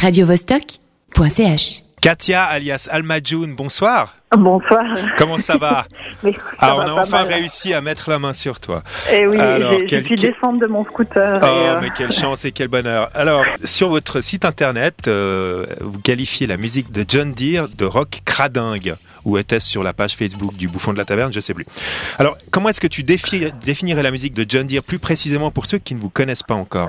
radiovostok.ch. Katia alias Almajoun, bonsoir. Bonsoir. Comment ça va ça Ah, va on a enfin mal. réussi à mettre la main sur toi. Eh oui, Alors, quel- je suis descendre de mon scooter. Oh, et, euh, mais quelle chance et quel bonheur. Alors, sur votre site internet, euh, vous qualifiez la musique de John Deere de rock cradingue. Ou était-ce sur la page Facebook du Bouffon de la Taverne? Je sais plus. Alors, comment est-ce que tu défi- définirais la musique de John Deere plus précisément pour ceux qui ne vous connaissent pas encore?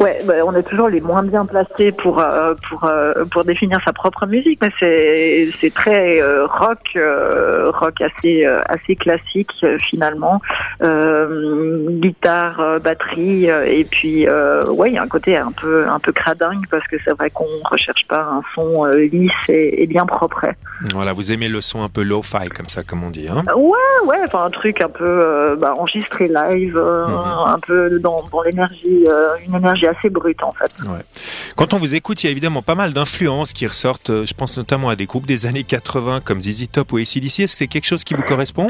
Ouais, bah, on est toujours les moins bien placés pour euh, pour euh, pour définir sa propre musique, mais c'est c'est très euh, rock rock assez assez classique finalement, guitare, batterie et puis ouais, il y a un côté un peu un peu cradingue parce que c'est vrai qu'on recherche pas un son lisse et, et bien propre. Voilà, vous aimez le son un peu lo-fi comme ça, comme on dit. Hein? Ouais, ouais, enfin un truc un peu bah, enregistré live, Mhm. un peu dans, dans l'énergie, une énergie assez brute en fait. Ouais. Quand on vous écoute, il y a évidemment pas mal d'influences qui ressortent. euh, Je pense notamment à des groupes des années 80 comme ZZ Top ou ACDC. Est-ce que c'est quelque chose qui vous correspond?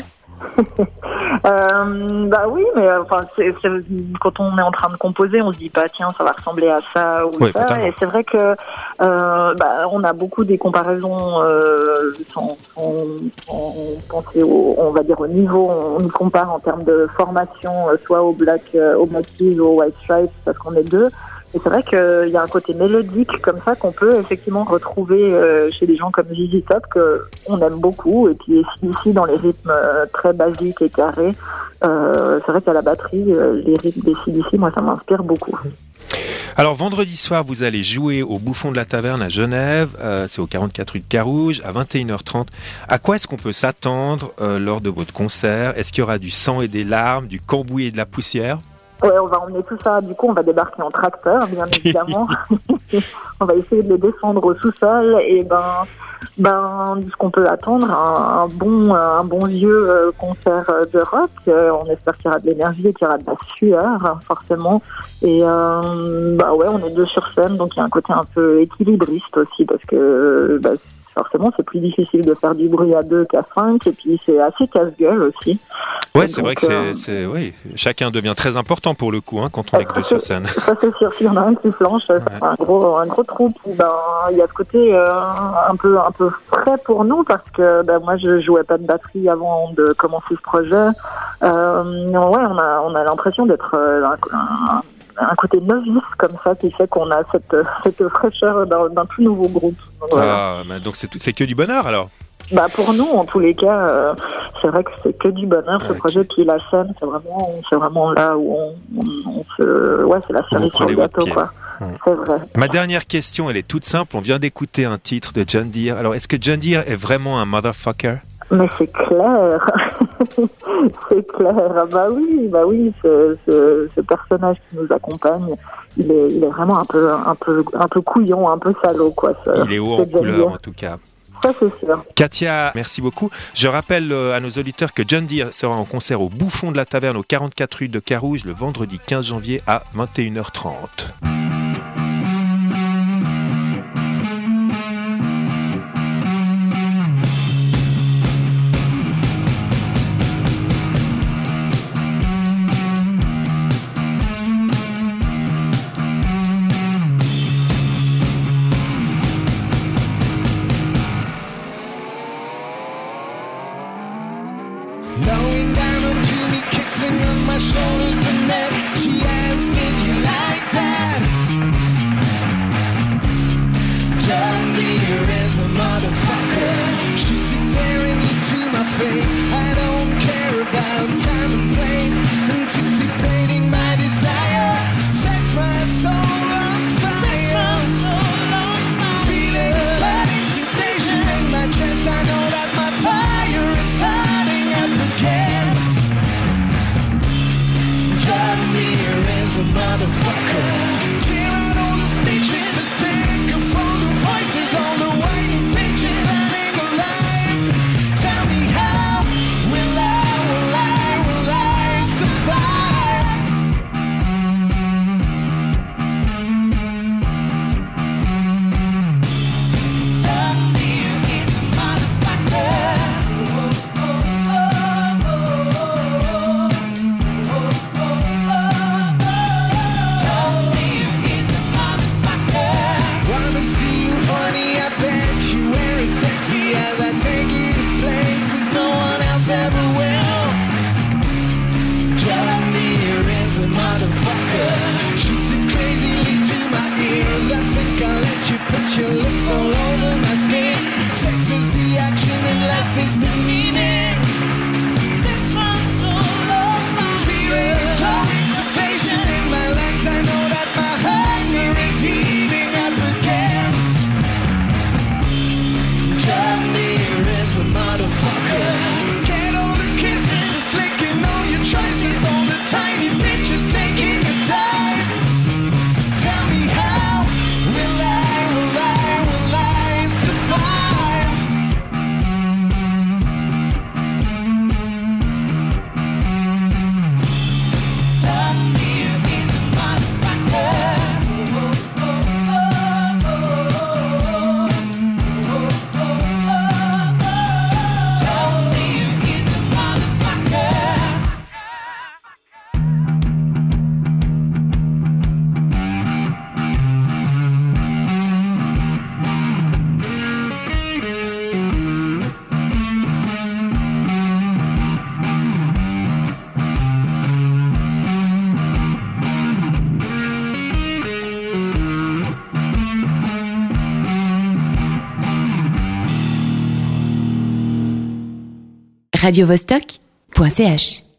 Euh, bah oui, mais euh, enfin quand on est en train de composer, on se dit pas tiens ça va ressembler à ça ou Oui, ça. Et c'est vrai que euh, bah, on a beaucoup des comparaisons euh, sans, sans- sans penser au, on va dire au niveau. On y compare en termes de formation, euh, soit au Black, euh, au Black Keys ou au White Stripes parce qu'on est deux. Et c'est vrai qu'il y a un côté mélodique comme ça qu'on peut effectivement retrouver euh, chez des gens comme ZZ Top que on aime beaucoup. Et puis ici dans les rythmes euh, très basiques et carrés, euh, c'est vrai qu'à la batterie, les rythmes des CDC, moi ça m'inspire beaucoup. Alors vendredi soir, vous allez jouer au Bouffon de la Taverne à Genève. C'est au 44 rue de Carouge à 21h30. À quoi est-ce qu'on peut s'attendre lors de votre concert? Est-ce qu'il y aura du sang et des larmes, du cambouis et de la poussière? Ouais, on va emmener tout ça. Du coup, on va débarquer en tracteur, bien évidemment. on va essayer de les descendre au sous-sol et ben, ben, ce qu'on peut attendre, un, un bon, un bon vieux euh, concert euh, de rock. Euh, on espère qu'il y aura de l'énergie et qu'il y aura de la sueur, hein, forcément. Et euh, bah ouais, on est deux sur scène, donc il y a un côté un peu équilibriste aussi parce que bah, forcément c'est plus difficile de faire du bruit à deux qu'à cinq et puis c'est assez casse-gueule aussi. Ouais, c'est vrai que c'est, euh, c'est- oui, chacun devient très important pour le coup hein, quand on est que deux sur scène. Ça c'est sûr, s'il y en a un qui flanche, fait un gros, un gros trou. Puis, ben, il y a ce côté euh, un peu, un peu frais pour nous parce que ben, moi je jouais pas de batterie avant de commencer ce projet. Euh, ouais, on a, on a l'impression d'être euh, un, un- un côté novice comme ça qui fait qu'on a cette, cette fraîcheur d'un tout nouveau groupe. Voilà. Ah, mais donc c'est, que du bonheur alors. Bah pour nous, en tous les cas, euh, c'est vrai que c'est que du bonheur. Ce Ok. projet qui est la scène, c'est vraiment, c'est vraiment là où on, on, on se, ouais, c'est la cerise sur le gâteau, quoi. C'est vrai. Ma dernière question, elle est toute simple. On vient d'écouter un titre de John Deere. Alors, est-ce que John Deere est vraiment un motherfucker? Mais c'est clair, c'est clair. Ah Bah oui, bah oui, ce, ce, ce personnage qui nous accompagne, il est, il est vraiment un peu, un peu, un peu couillon, un peu salaud, quoi. ce- Il est haut en couleur en tout cas. Ça c'est sûr. Katia, merci beaucoup. Je rappelle euh, à nos auditeurs que John Deere sera en concert au Bouffon de la Taverne au 44 rue de Carouge le vendredi 15 janvier à 21h30. motherfucker. radiovostok.ch